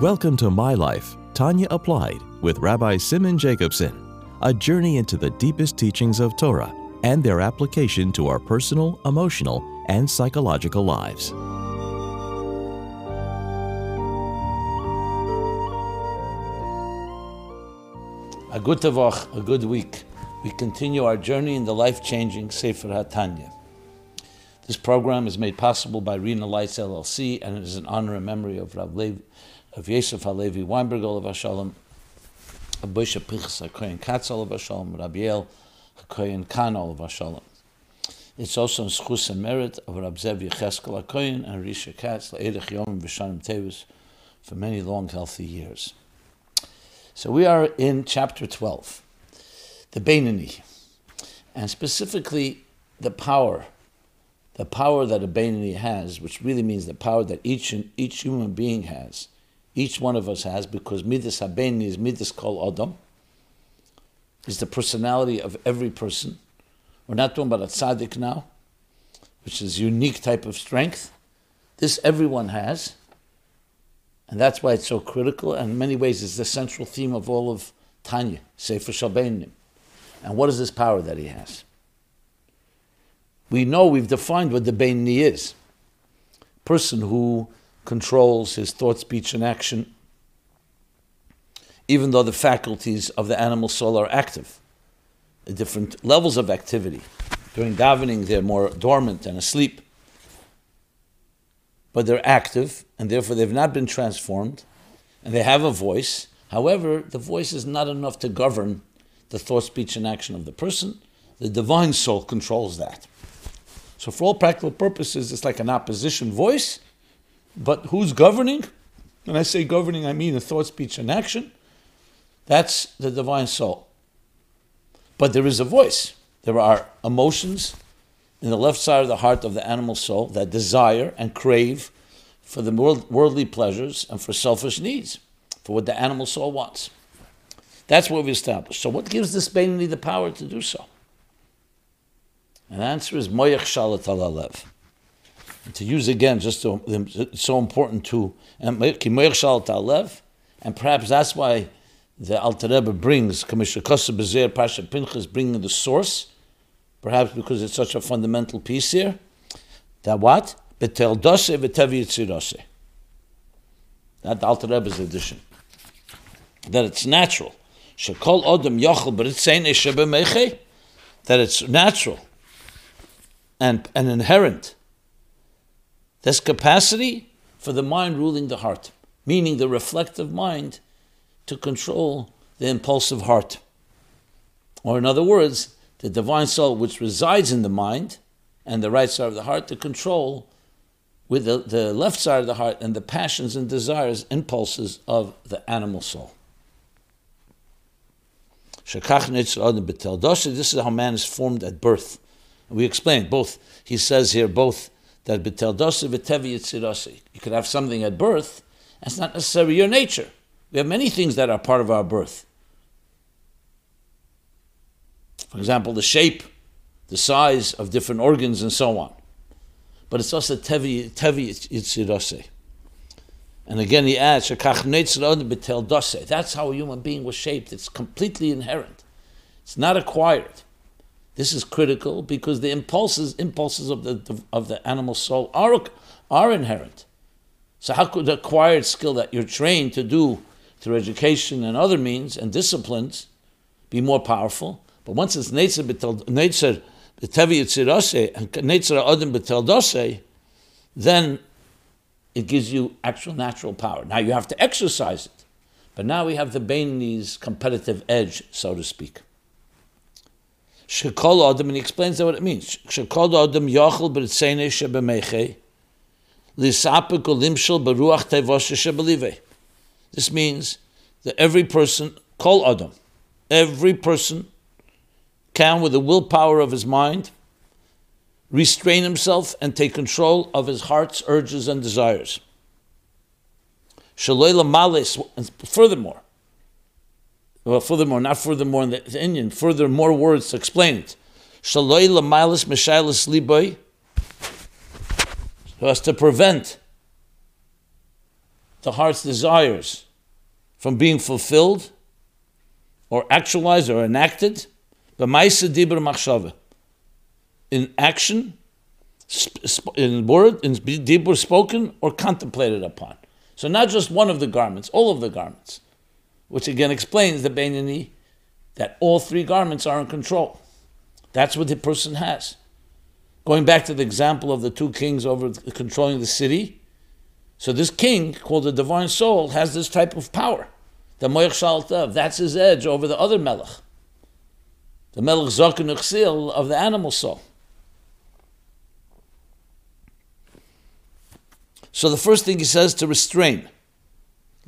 Welcome to My Life, Tanya Applied, with Rabbi Simon Jacobson, a journey into the deepest teachings of Torah and their application to our personal, emotional, and psychological lives. A good a good week. We continue our journey in the life-changing Sefer HaTanya. This program is made possible by Rena Lights LLC, and it is in honor and memory of Rav Lev, of Yosef Halevi Weinberg Olav Hashalom, of Bishop Pinchas HaKoyen Katz Olav Hashalom, Rabbi El HaKoyen Khan Olav Hashalom. It's also in schus and merit of Rab Zev Yecheskel HaKoyen and Risha Katz, La'edech Yom V'shanim Tevis, for many long, healthy years. So we are in chapter 12, the Beinani, and specifically the power, the power that a Beinani has, which really means the power that each each human being has, each one of us has, because Midas HaBeinani is Midas Kol Adam, is the personality of every person. We're not talking about a tzaddik now, which is unique type of strength. This everyone has. And that's why it's so critical, and in many ways it's the central theme of all of Tanya, Sefer Shalbeinim. And what is this power that he has? We know we've defined what the Beinani is. Person who controls his thought, speech, and action, even though the faculties of the animal soul are active, different levels of activity. During davening, they're more dormant and asleep but they're active, and therefore they've not been transformed, and they have a voice. However, the voice is not enough to govern the thought, speech, and action of the person. The divine soul controls that. So, for all practical purposes, it's like an opposition voice, but who's governing? When I say governing, I mean the thought, speech, and action. That's the divine soul. But there is a voice. There are emotions, in the left side of the heart of the animal soul that desire and crave for the worldly pleasures and for selfish needs, for what the animal soul wants. That's what we established. So, what gives this Beinani the power to do so? And the answer is Moyach Shalat Alalev. To use again, just to, it's so important to and perhaps that's why the Alter Rebbe brings Commissioner Kosa Bezer Pasha Pinchas bringing the source perhaps because it's such a fundamental piece here, that what? Betel dose v'tevi yitzirose. That Alter Rebbe's addition. That it's natural. Shekol odom yochel b'ritzein That it's natural and, and inherent. This capacity for the mind ruling the heart, meaning the reflective mind to control the impulsive heart. Or in other words, the divine soul which resides in the mind and the right side of the heart to control with the, the left side of the heart and the passions and desires, impulses of the animal soul. This is how man is formed at birth. We explained both, he says here, both that betel you could have something at birth, that's not necessarily your nature. We have many things that are part of our birth. For example, the shape, the size of different organs, and so on. But it's also tevi tevi yitzirase. And again, he adds, That's how a human being was shaped. It's completely inherent. It's not acquired. This is critical because the impulses, impulses of the, of the animal soul are, are inherent. So how could the acquired skill that you're trained to do through education and other means and disciplines be more powerful? But once it's Netzer Netzer and Netzer Adam then it gives you actual natural power. Now you have to exercise it. But now we have the Beinani's competitive edge, so to speak. Shekol Adam, and he explains what it means. Shekol Adam Yachel B'ritzene Shebemeche Lisapik Olimshel Beruach Tevoshe Shebelive. This means that every person, Kol Adam, every person can, with the willpower of his mind, restrain himself and take control of his heart's urges and desires. Shaloila malis, furthermore, well, furthermore, not furthermore in the Indian, further more words to explain it. Shaloila malis mishailis liboy, so as to prevent the heart's desires from being fulfilled or actualized or enacted, in action, in word, in dibur spoken or contemplated upon. So not just one of the garments, all of the garments, which again explains the Beinani that all three garments are in control. That's what the person has. Going back to the example of the two kings over controlling the city, so this king, called the divine soul, has this type of power. The Moich Shaltav, that's his edge over the other Melech. The Melech Zaken Uchsil of the animal soul. So the first thing he says to restrain,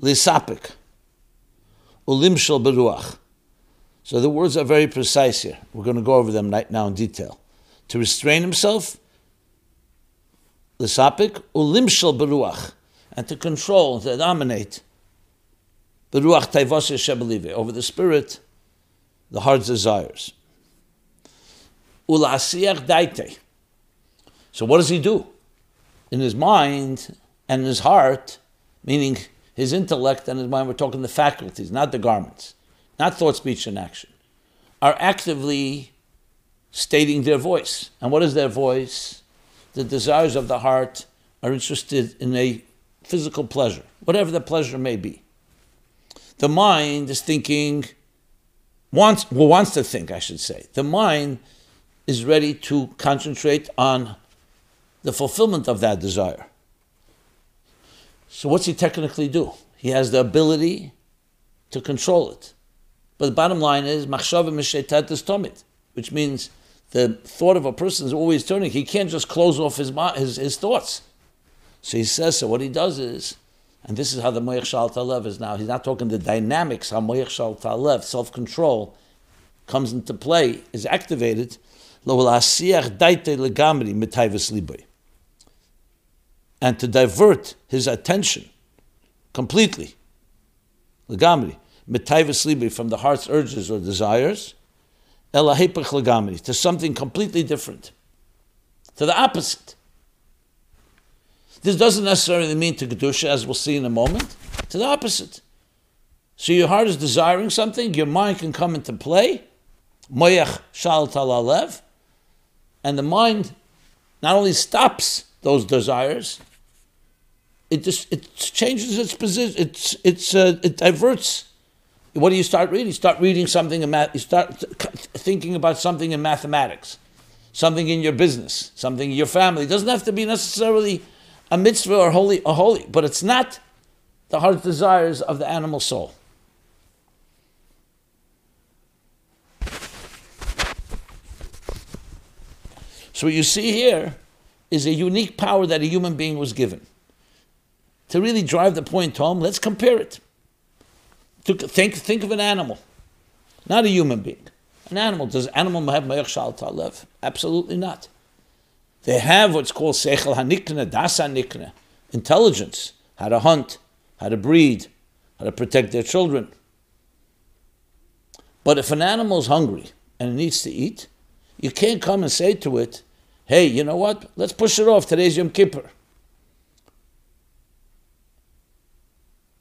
lisapik, ulimshal beruach. So the words are very precise here. We're going to go over them right now in detail. To restrain himself, lisapik, ulimshal beruach, and to control, to dominate, beruach taivasya shebelive, over the spirit, the heart's desires. Ulasiyach daite. So what does he do? In his mind, and in his heart, meaning his intellect and his mind, we're talking the faculties, not the garments, not thought, speech, and action, are actively stating their voice. And what is their voice? The desires of the heart are interested in a physical pleasure, whatever the pleasure may be. The mind is thinking, wants, well, wants to think, I should say. The mind is ready to concentrate on the fulfillment of that desire. So what's he technically do? He has the ability to control it. But the bottom line is machshava mishetat is tomit, which means the thought of a person is always turning. He can't just close off his, his, his thoughts. So he says, so what he does is, and this is how the Moyach Shal Talev is now, he's not talking the dynamics, how Moyach Shal Talev, self-control, comes into play, is activated, lo daite legamri mitayvus libay and to divert his attention completely, legamri, mitayvus from the heart's urges or desires, elahepach legamri, to something completely different, to the opposite. This doesn't necessarily mean to Kedusha, as we'll see in a moment, to the opposite. So your heart is desiring something, your mind can come into play, moyach shal talalev, and the mind not only stops those desires, it just it changes its position. It's it's uh, it diverts. What do you start reading? You start reading something in math. You start thinking about something in mathematics, something in your business, something in your family. It doesn't have to be necessarily a mitzvah or holy a holy, but it's not the heart desires of the animal soul. So what you see here is a unique power that a human being was given to really drive the point home, let's compare it. Think, think of an animal, not a human being. An animal. Does an animal have mayach shal talev? Absolutely not. They have what's called sechel hanikne, das hanikne, intelligence, how to hunt, how to breed, how to protect their children. But if an animal is hungry and it needs to eat, you can't come and say to it, hey, you know what? Let's push it off. Today's Yom Kippur.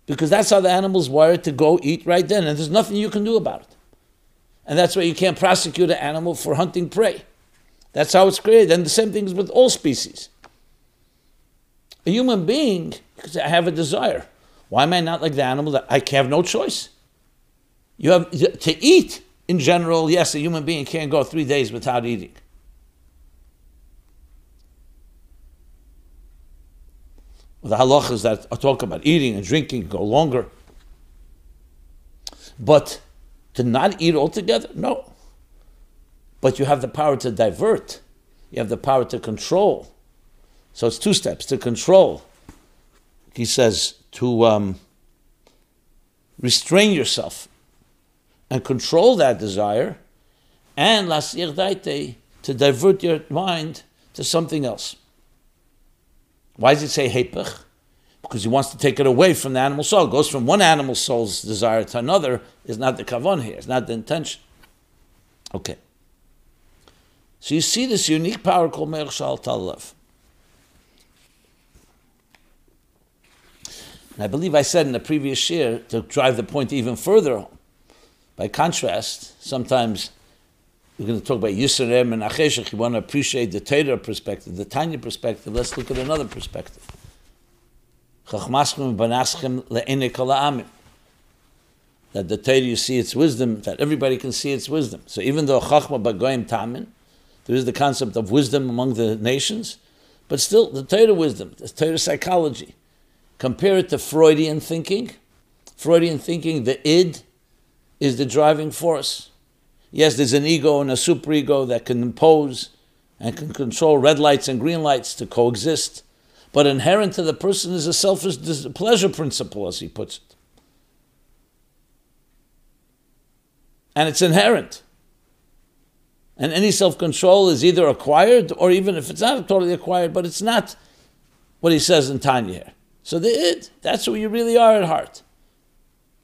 Because that's how the animal's wired to go eat right then, and there's nothing you can do about it. And that's why you can't prosecute an animal for hunting prey. That's how it's created. And the same thing is with all species. A human being, because I have a desire. Why am I not like the animal that I have no choice? You have to eat in general, yes, a human being can't go three days without eating. The halachas that talk about eating and drinking go longer. But to not eat altogether, no. But you have the power to divert. You have the power to control. So it's two steps to control. He says to um, restrain yourself and control that desire, and lasir to divert your mind to something else. Why does it say hepech? Because he wants to take it away from the animal soul. It goes from one animal soul's desire to another is not the kavon here. It's not the intention. Okay. So you see this unique power called Meir Shal Talav. And I believe I said in the previous year to drive the point even further. By contrast, sometimes we're going to talk about Yisrael and Acheshach. You want to appreciate the Torah perspective, the Tanya perspective. Let's look at another perspective. That the Torah, you see its wisdom, that everybody can see its wisdom. So even though Chachma Bagoyim Tamin, there is the concept of wisdom among the nations, but still the Torah wisdom, the Torah psychology. Compare it to Freudian thinking. Freudian thinking, the id is the driving force. Yes, there's an ego and a superego that can impose and can control red lights and green lights to coexist. But inherent to the person is a selfish pleasure principle, as he puts it. And it's inherent. And any self control is either acquired or even if it's not totally acquired, but it's not what he says in Tanya here. So the id, that's who you really are at heart.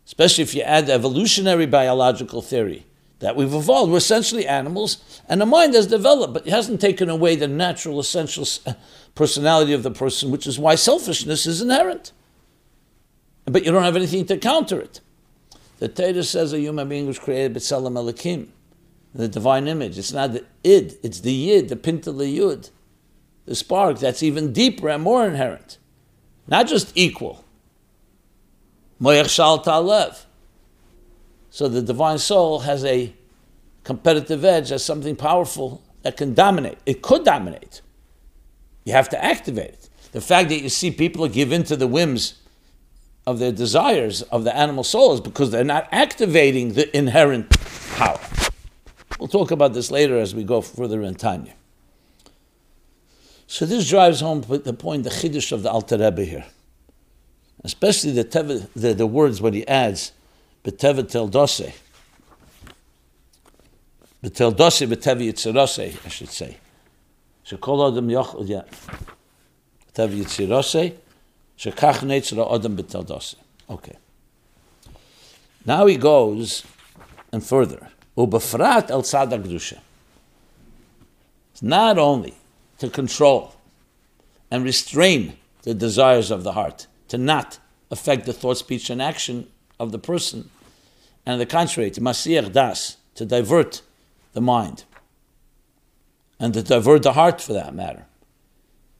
Especially if you add evolutionary biological theory that we've evolved. We're essentially animals, and the mind has developed, but it hasn't taken away the natural, essential uh, personality of the person, which is why selfishness is inherent. But you don't have anything to counter it. The Torah says a human being was created b'tselem elikim, the divine image. It's not the id, it's the yid, the pinta yud, the spark that's even deeper and more inherent. Not just equal. Moyach shal ta'alev. So the divine soul has a competitive edge as something powerful that can dominate. It could dominate. You have to activate it. The fact that you see people give in to the whims of their desires of the animal soul is because they're not activating the inherent power. We'll talk about this later as we go further in Tanya. So this drives home the point, the chiddush of the Alter Rebbe here, especially the, the, the words when he adds b'teva teldose. B'teldose b'teva yitzirose, I should say. So kol adam yoch, yeah. B'teva yitzirose, shekach netzra adam b'teldose. Okay. Now he goes and further. Ubefrat el tzad It's not only to control and restrain the desires of the heart, to not affect the thought, speech, and action of the person, and the contrary, to masir das, to divert the mind, and to divert the heart for that matter,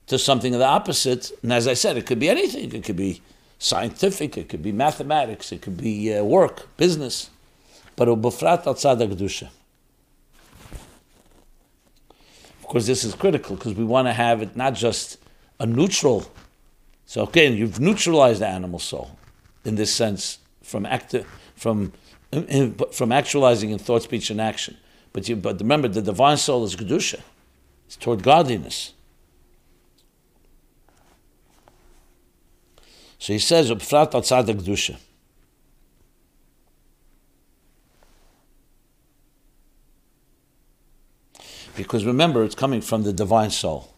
to something of the opposite. And as I said, it could be anything. It could be scientific, it could be mathematics, it could be uh, work, business. But ubefrat al tzad Of course, this is critical because we want to have it not just a neutral. So again, you've neutralized the animal soul in this sense from active from from actualizing in thought, speech, and action. But you, but remember, the divine soul is kedusha. It's toward godliness. So he says, "Upfrat al kedusha." Because remember, it's coming from the divine soul.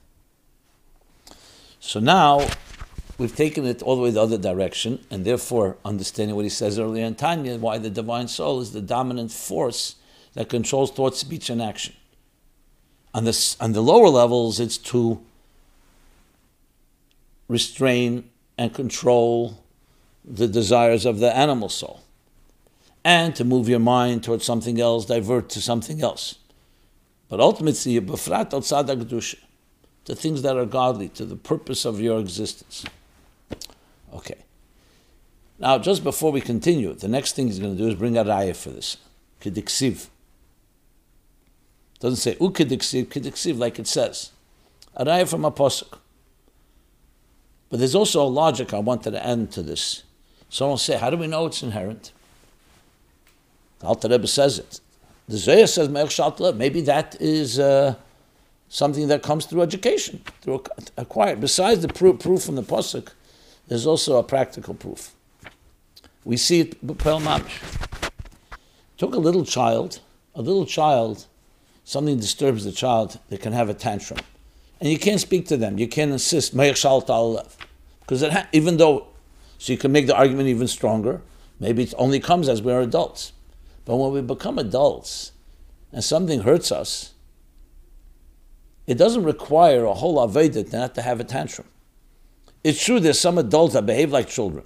So now we've taken it all the way the other direction, and therefore understanding what he says earlier in Tanya, why the divine soul is the dominant force that controls thought, speech, and action. On the, on the lower levels, it's to restrain and control the desires of the animal soul, and to move your mind towards something else, divert to something else. But ultimately, befrat to things that are godly, to the purpose of your existence. Okay. Now, just before we continue, the next thing he's going to do is bring a raya for this. Kediksiv. Doesn't say ukediksiv, kediksiv like it says. A raya from a posuk. But there's also a logic I wanted to add to this. Someone say, how do we know it's inherent? The Alter Rebbe says it. The Zohar says Me'er Maybe that is uh, something that comes through education, through acquired. Besides the proof, proof from the pasuk, there's also a practical proof. We see it Pel Mamish. Took a little child, a little child, something disturbs the child, they can have a tantrum. And you can't speak to them, you can't insist, because ha- even though, so you can make the argument even stronger, maybe it only comes as we're adults. But when we become adults and something hurts us, it doesn't require a whole Aveda not to have a tantrum. It's true there's some adults that behave like children.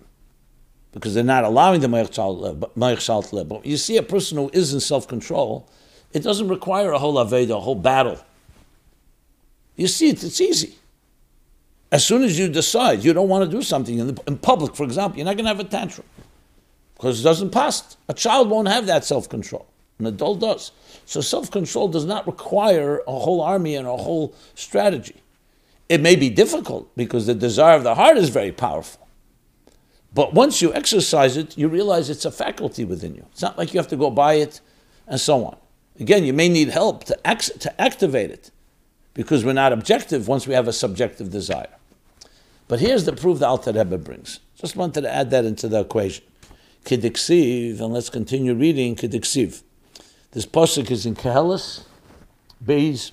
because they're not allowing the Moich Shal uh, to live. But you see a person who is in self control, it doesn't require a whole Aveda, a whole battle. You see it, it's easy. As soon as you decide you don't want to do something in, the, in public, for example, you're not going to have a tantrum because it doesn't pass. A child won't have that self control. An adult does. So self control does not require a whole army and a whole strategy. It may be difficult because the desire of the heart is very powerful. But once you exercise it, you realize it's a faculty within you. It's not like you have to go buy it and so on. Again, you may need help to, to activate it because we're not objective once we have a subjective desire. But here's the proof the Alter Rebbe brings. Just wanted to add that into the equation. Kidiksiv, and let's continue reading Kidiksiv. This pasuk is in Kehelis, Beis,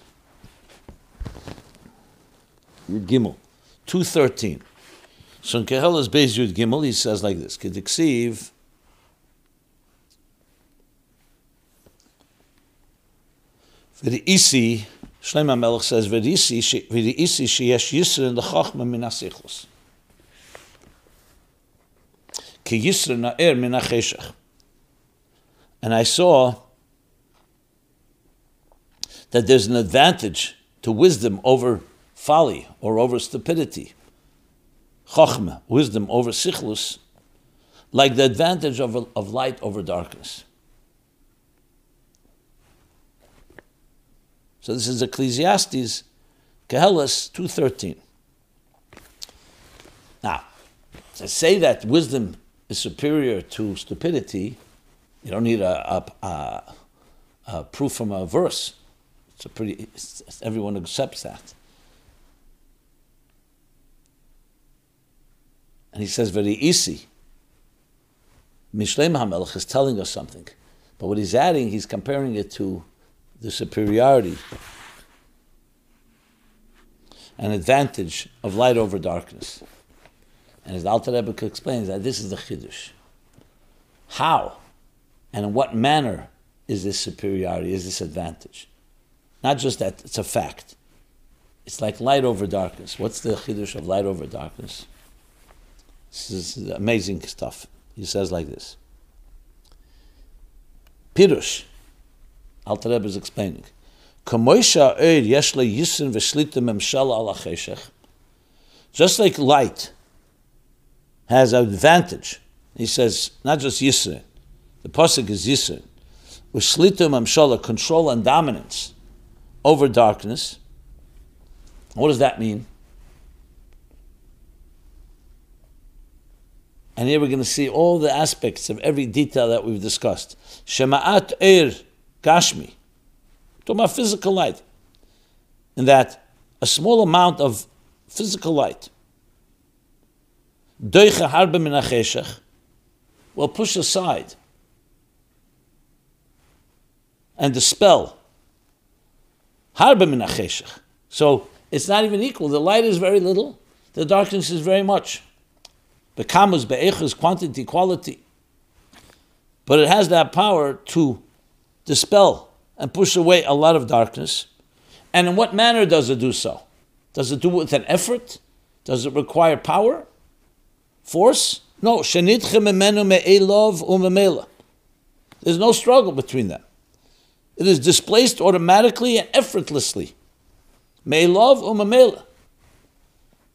Yud Gimel, 213. So in Kehelis Beis Yud Gimel, he says like this, Kidiksiv, V'ri'isi, Shlomo Melech says, V'ri'isi sheyesh yisr in the chachma min ha-sichlos. Ki yisr na'er min ha And I saw that there's an advantage to wisdom over folly or over stupidity. Chochmah, wisdom over sichlus, like the advantage of, of light over darkness. So this is Ecclesiastes, Kehelis 2.13. Now, to say that wisdom is superior to stupidity, you don't need a, a, a, a proof from a verse. It's a pretty, everyone accepts that. And he says very easy. Mishlem HaMelech is telling us something. But what he's adding, he's comparing it to the superiority and advantage of light over darkness. And as the Alter Rebbe explains that this is the Chiddush. How and in what manner is this superiority, is this advantage? Not just that it's a fact. It's like light over darkness. What's the chiddush of light over darkness? This is amazing stuff. He says like this. Pirush. Alter Rebbe is explaining. Just like light has an advantage, he says, not just Yisrin, the Pasuk is Yisrin, with Shlitum Amshala, control and dominance over darkness. What does that mean? And here we're going to see all the aspects of every detail that we've discussed. Shema'at er gashmi. Talking about physical light. In that a small amount of physical light doicha harbe min will push aside and dispel Harba min So it's not even equal. The light is very little, the darkness is very much. The kamus be'echus, quantity, quality. But it has that power to dispel and push away a lot of darkness. And in what manner does it do so? Does it do it with an effort? Does it require power? Force? No. There's no struggle between them. It is displaced automatically and effortlessly. Me'elov umamela.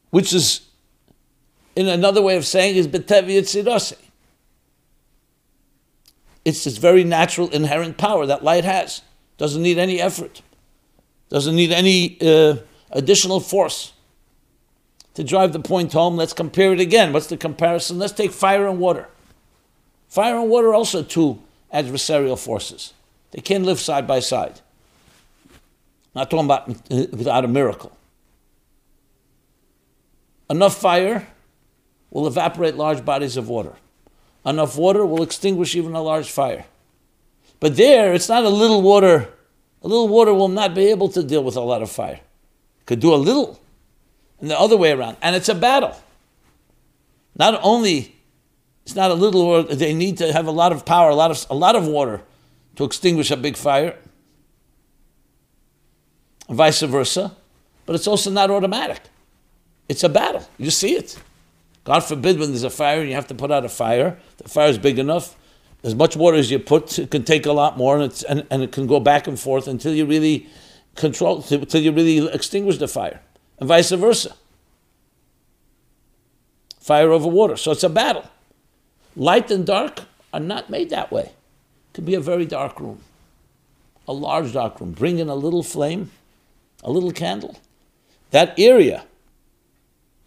Which is, in another way of saying, is betevi yitzirase. It's this very natural, inherent power that light has. Doesn't need any effort. Doesn't need any uh, additional force. To drive the point home, let's compare it again. What's the comparison? Let's take fire and water. Fire and water also two adversarial forces. They can't live side by side. Not talking about uh, without a miracle. Enough fire will evaporate large bodies of water. Enough water will extinguish even a large fire. But there, it's not a little water. A little water will not be able to deal with a lot of fire. Could do a little, and the other way around. And it's a battle. Not only it's not a little water, they need to have a lot of power, a lot of a lot of water to extinguish a big fire, vice versa, but it's also not automatic. It's a battle. You see it. God forbid when there's a fire and you have to put out a fire, the fire is big enough, as much water as you put, it can take a lot more, and, it's, and, and it can go back and forth until you really control, until you really extinguish the fire, and vice versa. Fire over water. So it's a battle. Light and dark are not made that way. It could be a very dark room, a large dark room. Bring in a little flame, a little candle. That area,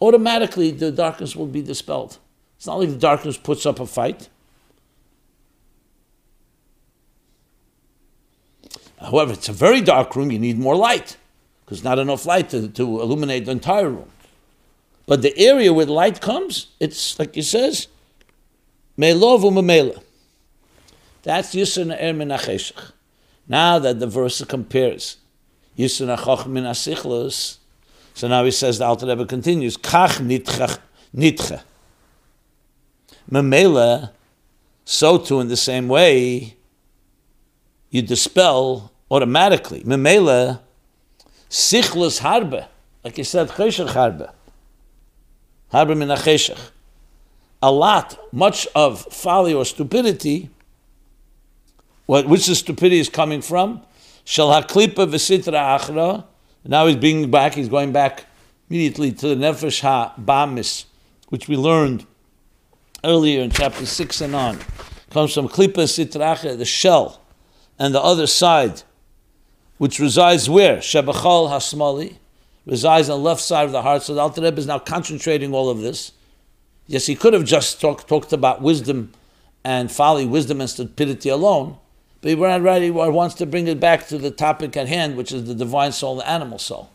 automatically the darkness will be dispelled. It's not like the darkness puts up a fight. However, it's a very dark room, you need more light, because not enough light to, to illuminate the entire room. But the area where light comes, it's like he says. That's Yisr Na'er min Now that the verse compares Yisr Na'choch min Asichlus, so now he says, the Alter Rebbe continues, Kach nitche. nitche. Memela, so too in the same way, you dispel automatically. Memela, sichlus harbe, like you said, cheshach harbe. Harbe min A lot, much of folly or stupidity, what, which the stupidity is coming from, shall haklipa v'sitra achra, now he's being back, he's going back immediately to the Nefesh HaBamis, which we learned earlier in chapter 6 and on. comes from Klippa Sitracha, the shell, and the other side, which resides where? Shebachal Hasmali, resides on the left side of the heart. So the Alter Rebbe is now concentrating all of this. Yes, he could have just talk, talked about wisdom and folly, wisdom and stupidity alone, but he already wants to bring it back to the topic at hand, which is the divine soul the animal soul.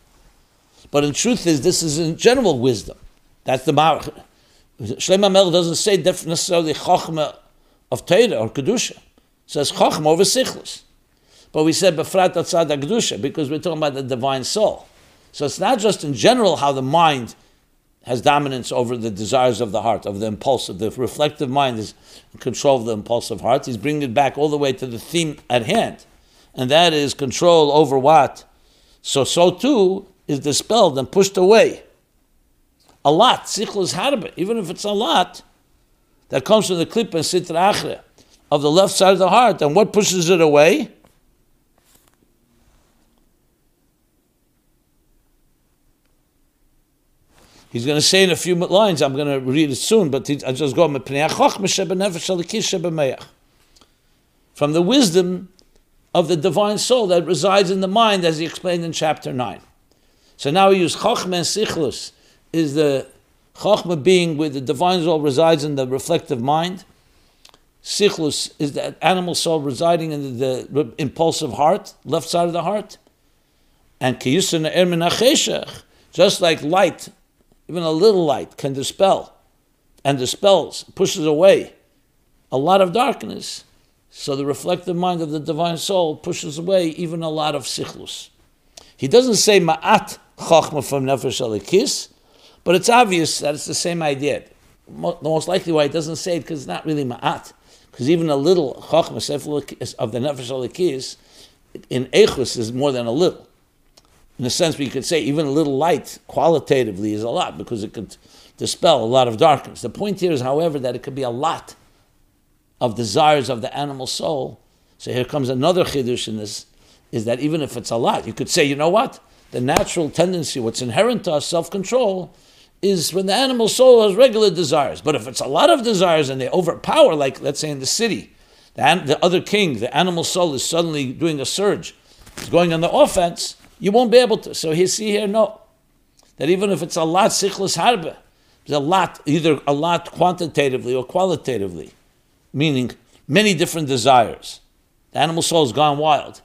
But in truth is this is in general wisdom. That's the Marach. Shlomo Mel doesn't say necessarily Chochma of Torah or Kedusha. It says Chochma over Sichlis. But we said Befrat Atzad Kedusha because we're talking about the divine soul. So it's not just in general how the mind has dominance over the desires of the heart, of the impulsive. The reflective mind is in control of the impulsive heart. He's bringing it back all the way to the theme at hand, and that is control over what. So, so too is dispelled and pushed away. A lot, sichlos harbe, even if it's a lot, that comes from the klippa and sitra of the left side of the heart. And what pushes it away? He's going to say in a few lines, I'm going to read it soon, but I just go from the wisdom of the divine soul that resides in the mind, as he explained in chapter 9. So now we use Chochmah and Sichlus, is the Chochmah being where the divine soul resides in the reflective mind. Sichlus is the animal soul residing in the, the impulsive heart, left side of the heart. And Kiyusana Ermin just like light even a little light can dispel and dispels, pushes away a lot of darkness. So the reflective mind of the divine soul pushes away even a lot of sichlus. He doesn't say ma'at chachma from nefesh alikis, but it's obvious that it's the same idea. The most likely why he doesn't say it because it's not really ma'at, because even a little chachma of the nefesh alikis in echus is more than a little in a sense we could say even a little light qualitatively is a lot because it could dispel a lot of darkness. The point here is, however, that it could be a lot of desires of the animal soul. So here comes another chiddush in this, is that even if it's a lot, you could say, you know what? The natural tendency, what's inherent to us, self-control, is when the animal soul has regular desires. But if it's a lot of desires and they overpower, like let's say in the city, the, the other king, the animal soul is suddenly doing a surge, is going on the offense, you won't be able to. So he see here, no. That even if it's a lot sichlis harbe, there's a lot, either a lot quantitatively or qualitatively, meaning many different desires. The animal soul has gone wild.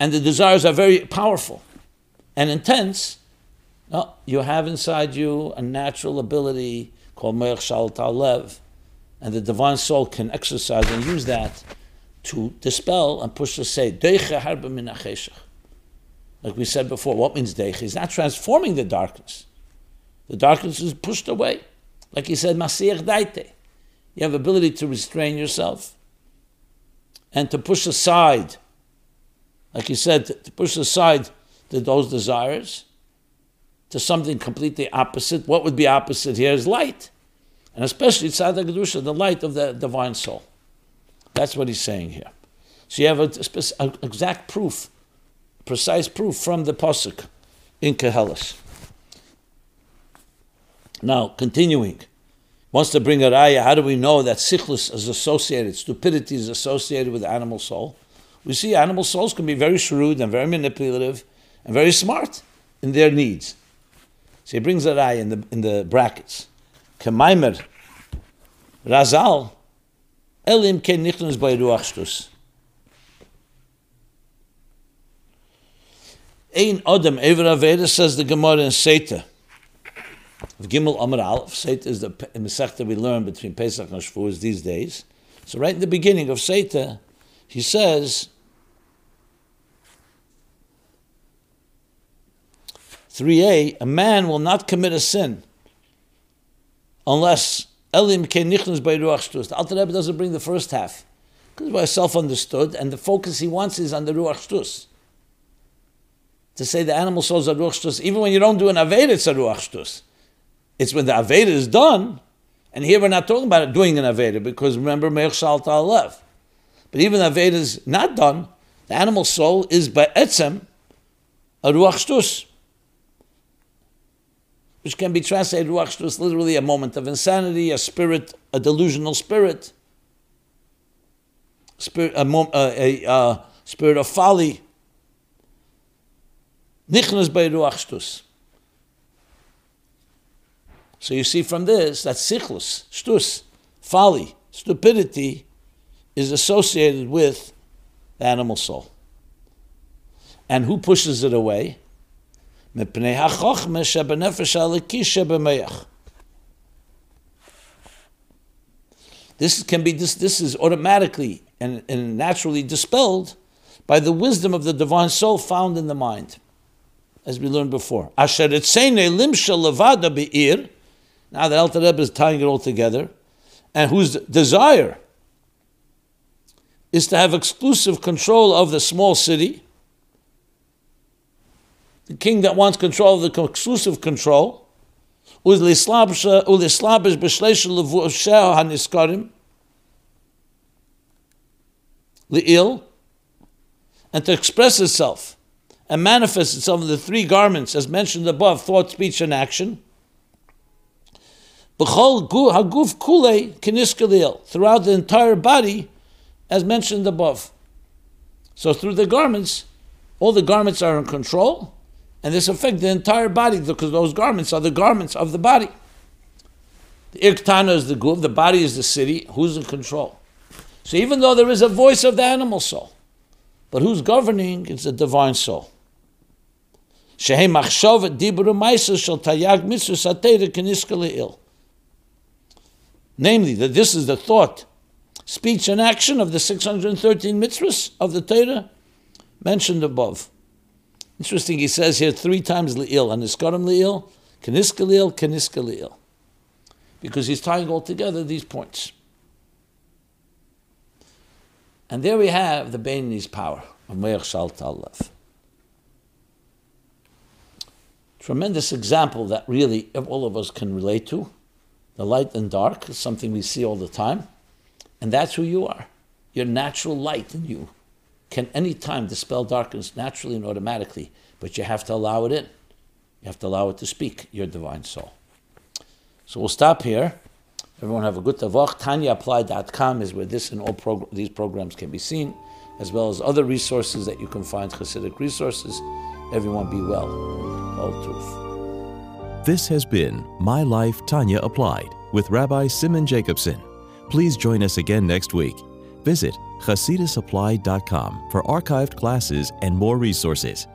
And the desires are very powerful and intense. No, you have inside you a natural ability called Me'ach Shal Lev, and the divine soul can exercise and use that to dispel and push to say, Deiche harbe min like we said before, what means deich? He's not transforming the darkness. The darkness is pushed away. Like he said, Masir daite. You have ability to restrain yourself and to push aside, like he said, to push aside the, those desires to something completely opposite. What would be opposite here is light. and especially Tzad Kedusha, the light of the divine soul. That's what he's saying here. So you have a, a exact proof, precise proof from the pasuk in Kehelis. Now, continuing, wants to bring a raya. How do we know that sichlus is associated, stupidity is associated with animal soul? We see animal souls can be very shrewd and very manipulative and very smart in their needs. So he brings a raya in the in the brackets. Kemaimer Razal Elim ken nichnus by ruach. Ein Adam Ever Aveda says the Gemara in Seta. Gimel Amar Aleph. Seta is the Masechta we learn between Pesach and Shavuos these days. So right in the beginning of Seta, he says, 3a, a man will not commit a sin unless Elim Kenichnus by Ruach Shtus. The Alter Rebbe doesn't bring the first half because it's self understood, and the focus he wants is on the Ruach Shtus. To say the animal souls are Ruach Shtus, even when you don't do an Aveda, it's a Ruach Shtus. It's when the Aveda is done, and here we're not talking about doing an Aveda, because remember, Meir Shal Lev. But even the Aveda is not done, the animal soul is by Etzem a Ruach Shtus which can be translated ruach shtus, literally a moment of insanity, a spirit, a delusional spirit, spirit, a, a, a spirit of folly. Nichnas by ruach shtus. So you see from this that sichlus, shtus, folly, stupidity, is associated with the animal soul. And who pushes it away? This can be this, this is automatically and, and naturally dispelled by the wisdom of the divine soul found in the mind, as we learned before. Asher limsha levada be'ir. Now the Alter Rebbe is tying it all together, and whose desire is to have exclusive control of the small city. The king that wants control of the exclusive control, the ill, and to express itself and manifest itself in the three garments as mentioned above thought, speech, and action. Throughout the entire body, as mentioned above. So through the garments, all the garments are in control, and this affects the entire body because those garments are the garments of the body. The Irktana is the guf, the body is the city. Who's in control? So even though there is a voice of the animal soul, but who's governing is the divine soul. Namely, that this is the thought, speech, and action of the 613 mitzvahs of the Torah mentioned above. Interesting, he says here three times li'il, and iskarim li'il, kaniska li'il, kaniska li'il. Because he's tying all together these points. And there we have the Bainini's power of Meir Shal Talav. Tremendous example that really all of us can relate to. The light and dark is something we see all the time. And that's who you are. Your natural light in you can any time dispel darkness naturally and automatically, but you have to allow it in. You have to allow it to speak, your divine soul. So we'll stop here. Everyone have a good tavach. TanyaApply.com is where this and all these programs can be seen, as well as other resources that you can find, Hasidic resources. Everyone be well. All truth. This has been My Life Tanya Applied with Rabbi Simon Jacobson. Please join us again next week. Visit HasidusApply.com for archived classes and more resources.